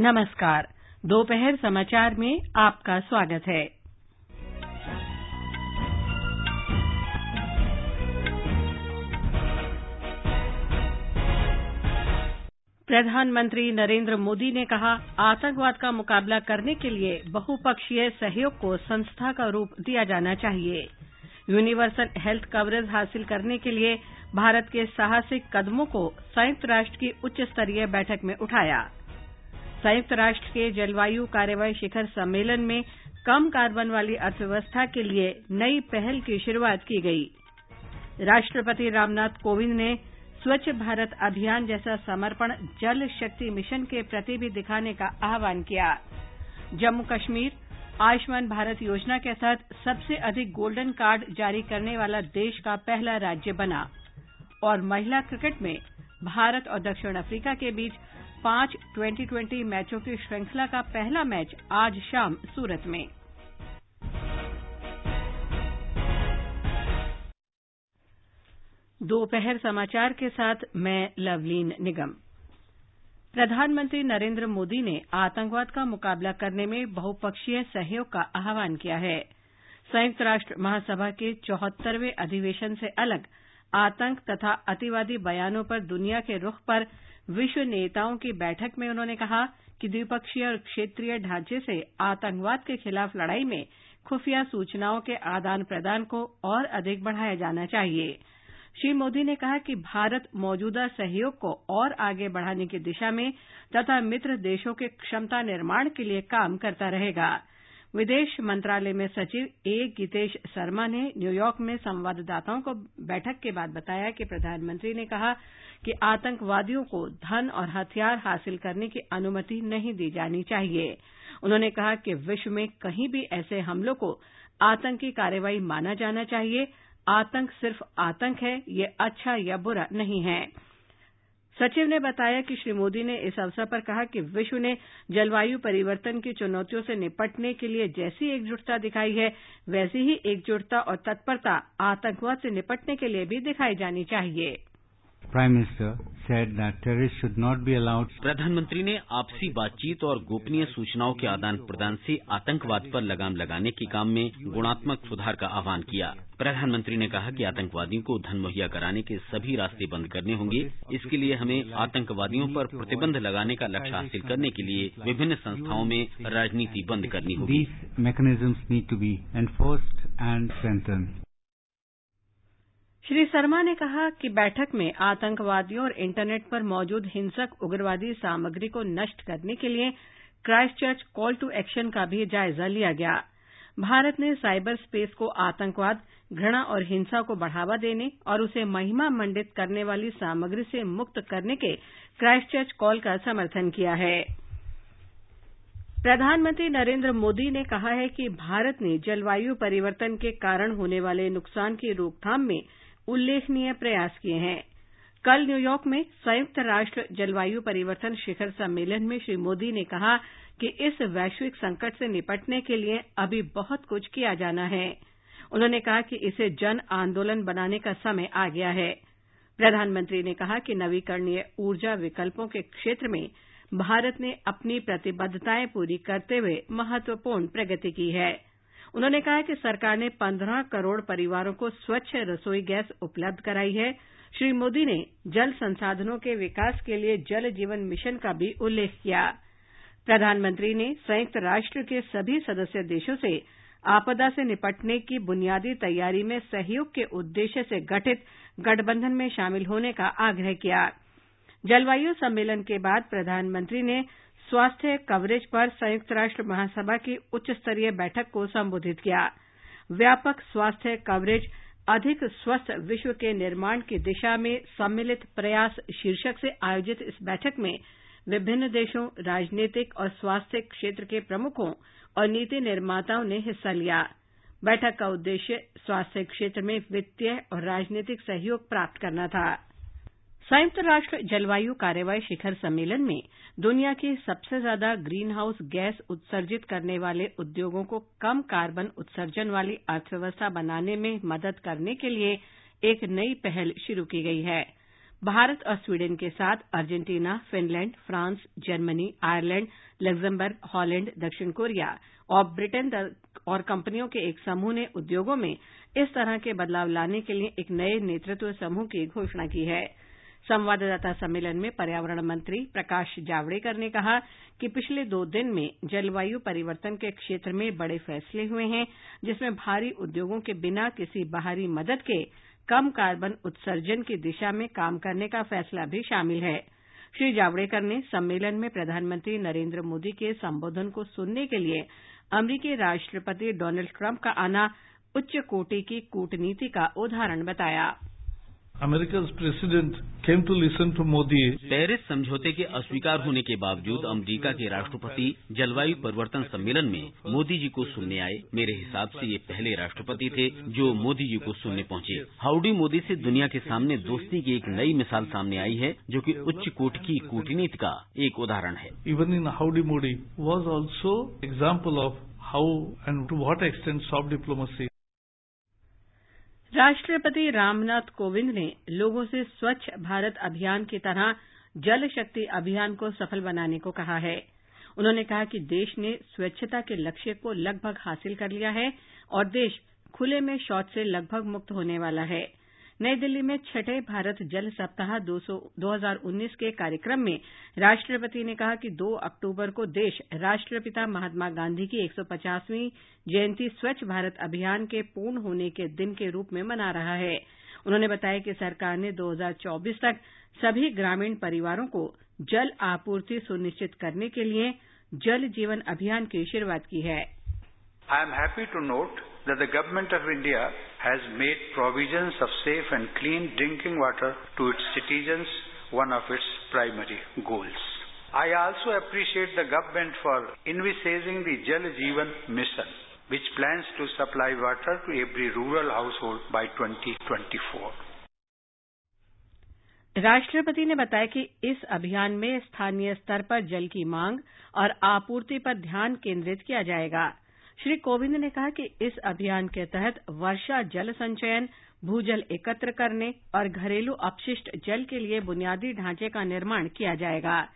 नमस्कार। दोपहर समाचार में आपका स्वागत है। प्रधानमंत्री नरेंद्र मोदी ने कहा, आतंकवाद का मुकाबला करने के लिए बहुपक्षीय सहयोग को संस्था का रूप दिया जाना चाहिए। यूनिवर्सल हेल्थ कवरेज हासिल करने के लिए भारत के साहसिक कदमों को संयुक्त राष्ट्र की उच्च स्तरीय बैठक में उठाया। संयुक्त राष्ट्र के जलवायु कार्रवाई शिखर सम्मेलन में कम कार्बन वाली अर्थव्यवस्था के लिए नई पहल की शुरुआत की गई। राष्ट्रपति रामनाथ कोविंद ने स्वच्छ भारत अभियान जैसा समर्पण जल शक्ति मिशन के प्रति भी दिखाने का आह्वान किया। जम्मू कश्मीर आयुष्मान भारत योजना के तहत सबसे अधिक गोल्डन कार्ड जारी करने वाला देश का पहला राज्य बना और महिला क्रिकेट में भारत और दक्षिण अफ्रीका के बीच पाँच ट्वेंटी ट्वेंटी मैचों की श्रृंखला का पहला मैच आज शाम सूरत में। दोपहर समाचार के साथ मैं लवलीन निगम। प्रधानमंत्री नरेंद्र मोदी ने आतंकवाद का मुकाबला करने में बहुपक्षीय सहयोग का आह्वान किया है। संयुक्त राष्ट्र महासभा के चौहत्तरवें अधिवेशन से अलग आतंक तथा अतिवादी बयानों पर दुनिया के रुख पर विश्व नेताओं की बैठक में उन्होंने कहा कि द्विपक्षीय और क्षेत्रीय ढांचे से आतंकवाद के खिलाफ लड़ाई में खुफिया सूचनाओं के आदान प्रदान को और अधिक बढ़ाया जाना चाहिए। श्री मोदी ने कहा कि भारत मौजूदा सहयोग को और आगे बढ़ाने की दिशा में तथा मित्र देशों के क्षमता निर्माण के लिए काम करता रहेगा। विदेश मंत्रालय में सचिव ए. गीतेश शर्मा ने न्यूयॉर्क में संवाददाताओं को बैठक के बाद बताया कि प्रधानमंत्री ने कहा कि आतंकवादियों को धन और हथियार हासिल करने की अनुमति नहीं दी जानी चाहिए। उन्होंने कहा कि विश्व में कहीं भी ऐसे हमलों को आतंकी कार्रवाई माना जाना चाहिए। आतंक सिर्फ़ आतंक है, ये अच्छा या बुरा नहीं है। सचिव ने बताया कि श्री मोदी ने इस अवसर पर कहा कि विश्व ने जलवायु परिवर्तन की चुनौतियों से निपटने के लिए जैसी एकजुटता दिखाई है, वैसी ही एकजुटता और तत्परता आतंकवाद से निपटने के लिए भी दिखाई जानी चाहिए। Prime minister said that terrorists should not be allowed. प्रधानमंत्री ने आपसी बातचीत और गोपनीय सूचनाओं के आदान प्रदान से आतंकवाद पर लगाम लगाने के काम में गुणात्मक सुधार का आह्वान किया। प्रधानमंत्री ने कहा कि आतंकवादियों को धन मुहैया कराने के सभी रास्ते बंद करने होंगे। इसके लिए हमें आतंकवादियों पर प्रतिबंध लगाने का लक्ष्य हासिल करने के लिए विभिन्न संस्थाओं में राजनीति बंद करनी होगी। श्री शर्मा ने कहा कि बैठक में आतंकवादियों और इंटरनेट पर मौजूद हिंसक उग्रवादी सामग्री को नष्ट करने के लिए क्राइस्टचर्च कॉल टू एक्शन का भी जायजा लिया गया। भारत ने साइबर स्पेस को आतंकवाद, घृणा और हिंसा को बढ़ावा देने और उसे महिमा मंडित करने वाली सामग्री से मुक्त करने के क्राइस्टचर्च कॉल का समर्थन किया है। प्रधानमंत्री नरेंद्र मोदी ने कहा है कि भारत ने जलवायु परिवर्तन के कारण होने वाले नुकसान की रोकथाम में उल्लेखनीय प्रयास किए हैं। कल न्यूयॉर्क में संयुक्त राष्ट्र जलवायु परिवर्तन शिखर सम्मेलन में श्री मोदी ने कहा कि इस वैश्विक संकट से निपटने के लिए अभी बहुत कुछ किया जाना है। उन्होंने कहा कि इसे जन आंदोलन बनाने का समय आ गया है। प्रधानमंत्री ने कहा कि नवीकरणीय ऊर्जा विकल्पों के क्षेत्र में भारत ने अपनी प्रतिबद्धताएँ पूरी करते हुए महत्वपूर्ण प्रगति की है। उन्होंने कहा कि सरकार ने पंद्रह करोड़ परिवारों को स्वच्छ रसोई गैस उपलब्ध कराई है। श्री मोदी ने जल संसाधनों के विकास के लिए जल जीवन मिशन का भी उल्लेख किया। प्रधानमंत्री ने संयुक्त राष्ट्र के सभी सदस्य देशों से आपदा से निपटने की बुनियादी तैयारी में सहयोग के उद्देश्य से गठित गठबंधन में शामिल होने का आग्रह किया। जलवायु सम्मेलन के बाद प्रधानमंत्री ने स्वास्थ्य कवरेज पर संयुक्त राष्ट्र महासभा की उच्च स्तरीय बैठक को संबोधित किया। व्यापक स्वास्थ्य कवरेज, अधिक स्वस्थ विश्व के निर्माण की दिशा में सम्मिलित प्रयास शीर्षक से आयोजित इस बैठक में विभिन्न देशों, राजनीतिक और स्वास्थ्य क्षेत्र के प्रमुखों और नीति निर्माताओं ने हिस्सा लिया। बैठक का उद्देश्य स्वास्थ्य क्षेत्र में वित्तीय और राजनीतिक सहयोग प्राप्त करना था। संयुक्त राष्ट्र जलवायु कार्रवाई शिखर सम्मेलन में दुनिया के सबसे ज़्यादा ग्रीन हाउस गैस उत्सर्जित करने वाले उद्योगों को कम कार्बन उत्सर्जन वाली अर्थव्यवस्था बनाने में मदद करने के लिए एक नई पहल शुरू की गई है। भारत और स्वीडन के साथ Argentina, Finland, France, Germany, Ireland, Luxembourg, Holland, दक्षिण कोरिया और ब्रिटेन और कंपनियों के एक समूह ने उद्योगों में इस तरह के बदलाव लाने के लिए एक नए नेतृत्व समूह की घोषणा की है। संवाददाता सम्मेलन में पर्यावरण मंत्री प्रकाश जावड़ेकर ने कहा कि पिछले दो दिन में जलवायु परिवर्तन के क्षेत्र में बड़े फैसले हुए हैं, जिसमें भारी उद्योगों के बिना किसी बाहरी मदद के कम कार्बन उत्सर्जन की दिशा में काम करने का फैसला भी शामिल है। श्री जावड़ेकर ने सम्मेलन में प्रधानमंत्री नरेंद्र मोदी के संबोधन को सुनने के लिए अमरीकी राष्ट्रपति डोनाल्ड ट्रंप का आना उच्च कोटि की कूटनीति का उदाहरण बताया। पेरिस समझौते के अस्वीकार होने के बावजूद अमेरिका के राष्ट्रपति जलवायु परिवर्तन सम्मेलन में मोदी जी को सुनने आए। मेरे हिसाब से ये पहले राष्ट्रपति थे जो मोदी जी को सुनने पहुँचे। हाउडी मोदी से दुनिया के सामने दोस्ती की एक नई मिसाल सामने आई है जो कि उच्च कोट की कूटनीति का एक उदाहरण है। Even in howdy Modi was also example of how and to what extent soft diplomacy राष्ट्रपति रामनाथ कोविंद ने लोगों से स्वच्छ भारत अभियान की तरह जल शक्ति अभियान को सफल बनाने को कहा है। उन्होंने कहा कि देश ने स्वच्छता के लक्ष्य को लगभग हासिल कर लिया है और देश खुले में शौच से लगभग मुक्त होने वाला है। नई दिल्ली में छठे भारत जल सप्ताह दो हज़ार उन्नीस के कार्यक्रम में राष्ट्रपति ने कहा कि 2 अक्टूबर को देश राष्ट्रपिता महात्मा गांधी की 150वीं जयंती स्वच्छ भारत अभियान के पूर्ण होने के दिन के रूप में मना रहा है। उन्होंने बताया कि सरकार ने 2024 तक सभी ग्रामीण परिवारों को जल आपूर्ति सुनिश्चित करने के लिए जल जीवन अभियान की शुरुआत की है। I am happy to note that the Government of India has made provisions of safe and clean drinking water to its citizens one of its primary goals. I also appreciate the government for envisaging the Jal Jeevan mission, which plans to supply water to every rural household by 2024. राष्ट्रपति ने बताया कि इस अभियान में स्थानीय स्तर पर जल की मांग और आपूर्ति पर ध्यान केंद्रित किया जाएगा श्री कोविंद ने कहा कि इस अभियान के तहत वर्षा जल संचयन, भूजल एकत्र करने और घरेलू अपशिष्ट जल के लिए बुनियादी ढांचे का निर्माण किया जाएगा।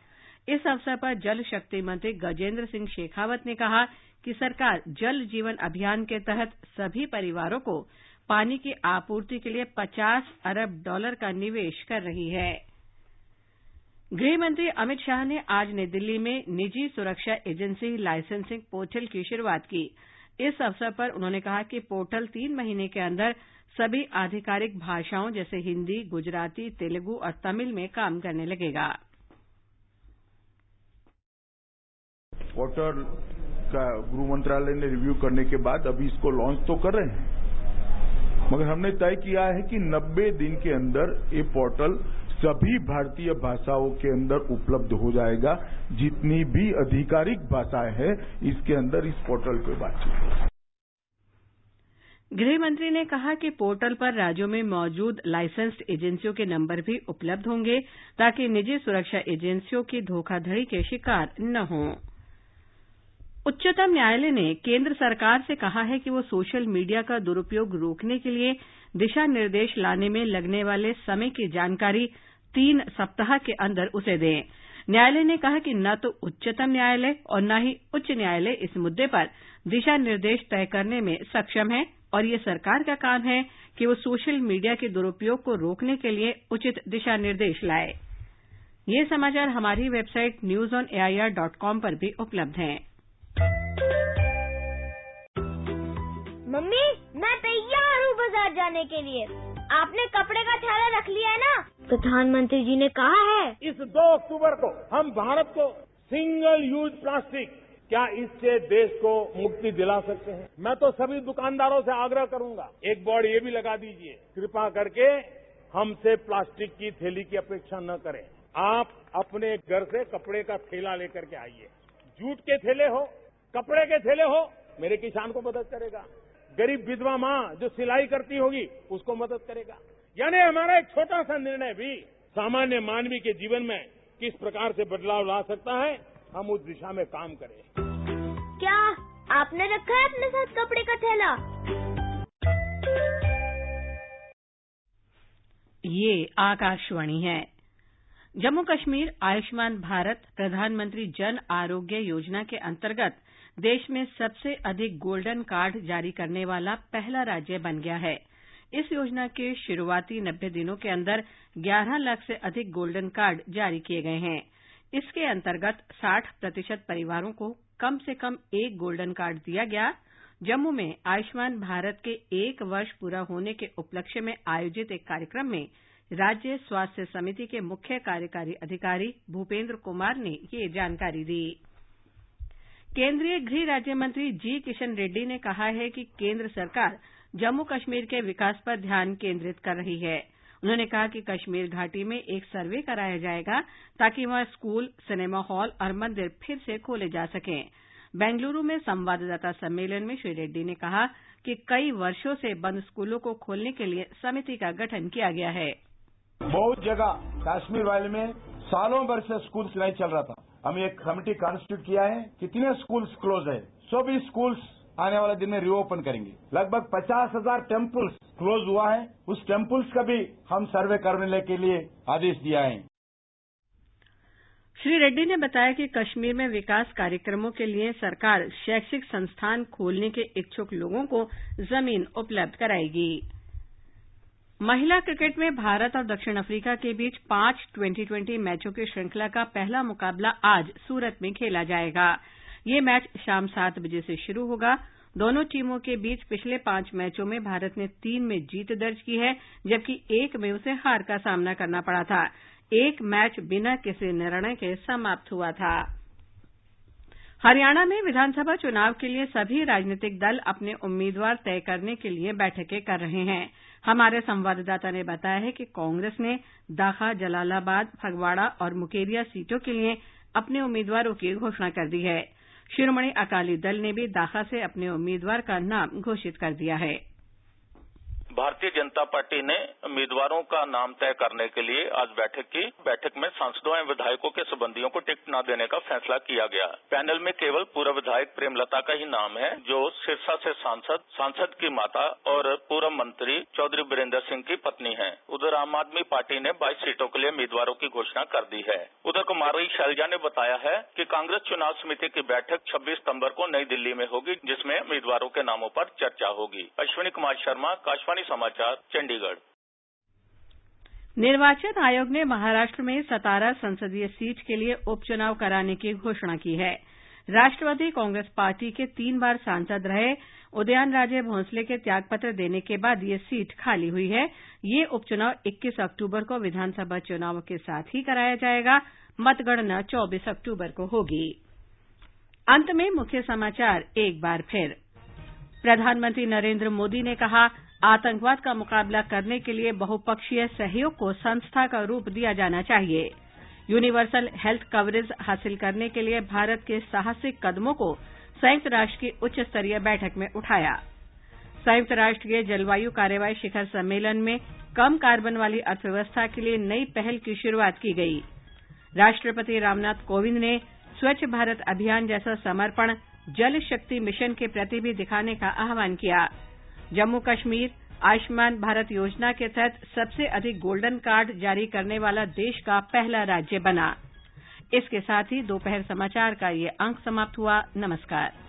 इस अवसर पर जल शक्ति मंत्री गजेंद्र सिंह शेखावत ने कहा कि सरकार जल जीवन अभियान के तहत सभी परिवारों को पानी की आपूर्ति के लिए 50 अरब डॉलर का निवेश कर रही है। गृह मंत्री अमित शाह ने आज नई दिल्ली में निजी सुरक्षा एजेंसी लाइसेंसिंग पोर्टल की शुरुआत की। इस अवसर पर उन्होंने कहा कि पोर्टल तीन महीने के अंदर सभी आधिकारिक भाषाओं जैसे हिंदी, गुजराती, तेलुगु और तमिल में काम करने लगेगा। पोर्टल का गृह मंत्रालय ने रिव्यू करने के बाद अभी इसको लॉन्च तो कर रहे हैं। मगर हमने तय किया है कि 90 दिन के अंदर ये पोर्टल सभी भारतीय भाषाओं के अंदर उपलब्ध हो जाएगा। जितनी भी आधिकारिक भाषाएँ हैं, इसके अंदर इस पोर्टल पर बातचीत गृह मंत्री ने कहा कि पोर्टल पर राज्यों में मौजूद लाइसेंस्ड एजेंसियों के नंबर भी उपलब्ध होंगे, ताकि निजी सुरक्षा एजेंसियों की धोखाधड़ी के शिकार न हों। उच्चतम न्यायालय ने केंद्र सरकार से कहा है कि वह सोशल मीडिया का दुरुपयोग रोकने के लिए दिशा निर्देश लाने में लगने वाले समय की जानकारी तीन सप्ताह के अंदर उसे दें। न्यायालय ने कहा कि न तो उच्चतम न्यायालय और न ही उच्च न्यायालय इस मुद्दे पर दिशा निर्देश तय करने में सक्षम है और ये सरकार का काम है कि वो सोशल मीडिया के दुरुपयोग को रोकने के लिए उचित दिशा निर्देश लाए। ये समाचार हमारी website news on AIR dot com पर भी उपलब्ध हैं। मम्मी मैं तैयार हूँ बाज़ार जाने के लिए। आपने कपड़े का थैला रख लिया है ना? प्रधानमंत्री जी ने कहा है। इस दो अक्टूबर को हम भारत को सिंगल यूज़ प्लास्टिक क्या इससे देश को मुक्ति दिला सकते हैं? मैं तो सभी दुकानदारों से आग्रह करूँगा एक बोर्ड ये भी लगा दीजिए कृपा करके हमसे प्लास्टिक की थैली की अपेक्षा न करें। आप अपने घर से कपड़े का थैला लेकर के आइए। जूट के थैले हो कपड़े के थैले हो मेरे किसान को मदद करेगा। गरीब विधवा माँ जो सिलाई करती होगी उसको मदद करेगा। यानी हमारा एक छोटा सा निर्णय भी सामान्य मानवी के जीवन में किस प्रकार से बदलाव ला सकता है हम उस दिशा में काम करें। क्या आपने रखा है अपने साथ कपड़े का थैला? ये ये आकाशवाणी है। जम्मू कश्मीर आयुष्मान भारत प्रधानमंत्री जन आरोग्य योजना के अंतर्गत देश में सबसे अधिक गोल्डन कार्ड जारी करने वाला पहला राज्य बन गया है। इस योजना के शुरूआती नब्बे दिनों के अंदर ग्यारह लाख से अधिक गोल्डन कार्ड जारी किए गए हैं। इसके अंतर्गत साठ प्रतिशत परिवारों को कम से कम एक गोल्डन कार्ड दिया गया। जम्मू में आयुष्मान भारत के एक वर्ष पूरा होने के उपलक्ष्य में आयोजित एक कार्यक्रम में राज्य स्वास्थ्य समिति के मुख्य कार्यकारी अधिकारी भूपेन्द्र कुमार ने ये जानकारी दी। केंद्रीय गृह राज्य मंत्री जी किशन रेड्डी ने कहा है कि केंद्र सरकार जम्मू कश्मीर के विकास पर ध्यान केंद्रित कर रही है। उन्होंने कहा कि कश्मीर घाटी में एक सर्वे कराया जाएगा ताकि वहाँ स्कूल, सिनेमा हॉल और मंदिर फिर से खोले जा सकें। बेंगलुरू में संवाददाता सम्मेलन में श्री रेड्डी ने कहा कि कई वर्षों से बंद स्कूलों को खोलने के लिए समिति का गठन किया गया है। बहुत जगह कश्मीर वैली में सालों भर से स्कूल नहीं चल रहा था। हम एक कमेटी कॉन्स्टिट्यूट किया है। कितने स्कूल्स क्लोज है? सभी स्कूल्स आने वाले दिन में रीओपन करेंगे। लगभग पचास हज़ार टेम्पल्स क्लोज हुआ है। उस टेम्पल्स का भी हम सर्वे करने के लिए आदेश दिया है। श्री रेड्डी ने बताया कि कश्मीर में विकास कार्यक्रमों के लिए सरकार शैक्षिक संस्थान खोलने के इच्छुक लोगों को ज़मीन उपलब्ध कराएगी। महिला क्रिकेट में भारत और दक्षिण अफ्रीका के बीच पाँच ट्वेंटी ट्वेंटी मैचों की श्रृंखला का पहला मुकाबला आज सूरत में खेला जाएगा। ये मैच शाम सात बजे से शुरू होगा। दोनों टीमों के बीच पिछले पाँच मैचों में भारत ने तीन में जीत दर्ज की है, जबकि एक में उसे हार का सामना करना पड़ा था। एक मैच बिना किसी निर्णय के समाप्त हुआ था। हरियाणा में विधानसभा चुनाव के लिए सभी राजनीतिक दल अपने उम्मीदवार तय करने के लिए बैठकें कर रहे हैं। हमारे संवाददाता ने बताया है कि कांग्रेस ने दाखा, जलालाबाद, फगवाड़ा और मुकेरिया सीटों के लिए अपने उम्मीदवारों की घोषणा कर दी है। शिरोमणि अकाली दल ने भी दाखा से अपने उम्मीदवार का नाम घोषित कर दिया है। भारतीय जनता पार्टी ने उम्मीदवारों का नाम तय करने के लिए आज बैठक की। बैठक में सांसदों एवं विधायकों के संबंधियों को टिकट न देने का फैसला किया गया। पैनल में केवल पूर्व विधायक प्रेमलता का ही नाम है, जो सिरसा से सांसद सांसद की माता और पूर्व मंत्री चौधरी बीरेंद्र सिंह की पत्नी है। उधर आम आदमी पार्टी ने बाईस सीटों के लिए उम्मीदवारों की घोषणा कर दी है। उधर कुमारी शैलजा ने बताया है कि कांग्रेस चुनाव समिति की बैठक छब्बीस सितंबर को नई दिल्ली में होगी, जिसमें उम्मीदवारों के नामों पर चर्चा होगी। अश्विनी कुमार शर्मा, आकाशवाणी समाचार, चंडीगढ़। निर्वाचन आयोग ने महाराष्ट्र में सतारा संसदीय सीट के लिए उपचुनाव कराने की घोषणा की है। राष्ट्रवादी कांग्रेस पार्टी के तीन बार सांसद रहे उदयनराजे भोंसले के त्यागपत्र देने के बाद ये सीट खाली हुई है। ये उपचुनाव 21 अक्टूबर को विधानसभा चुनावों के साथ ही कराया जाएगा। मतगणना 24 अक्टूबर को होगी। अंत में मुख्य समाचार, एक बार फिर। प्रधानमंत्री नरेंद्र मोदी ने कहा आतंकवाद का मुकाबला करने के लिए बहुपक्षीय सहयोग को संस्था का रूप दिया जाना चाहिए। यूनिवर्सल हेल्थ कवरेज हासिल करने के लिए भारत के साहसिक कदमों को संयुक्त राष्ट्र की उच्च स्तरीय बैठक में उठाया। संयुक्त राष्ट्र के जलवायु कार्रवाई शिखर सम्मेलन में कम कार्बन वाली अर्थव्यवस्था के लिए नई पहल की शुरुआत की गई। राष्ट्रपति रामनाथ कोविंद ने स्वच्छ भारत अभियान जैसा समर्पण जल शक्ति मिशन के प्रति भी दिखाने का आह्वान किया। जम्मू कश्मीर, आयुष्मान भारत योजना के तहत सबसे अधिक गोल्डन कार्ड जारी करने वाला देश का पहला राज्य बना। इसके साथ ही दोपहर समाचार का ये अंक समाप्त हुआ। नमस्कार।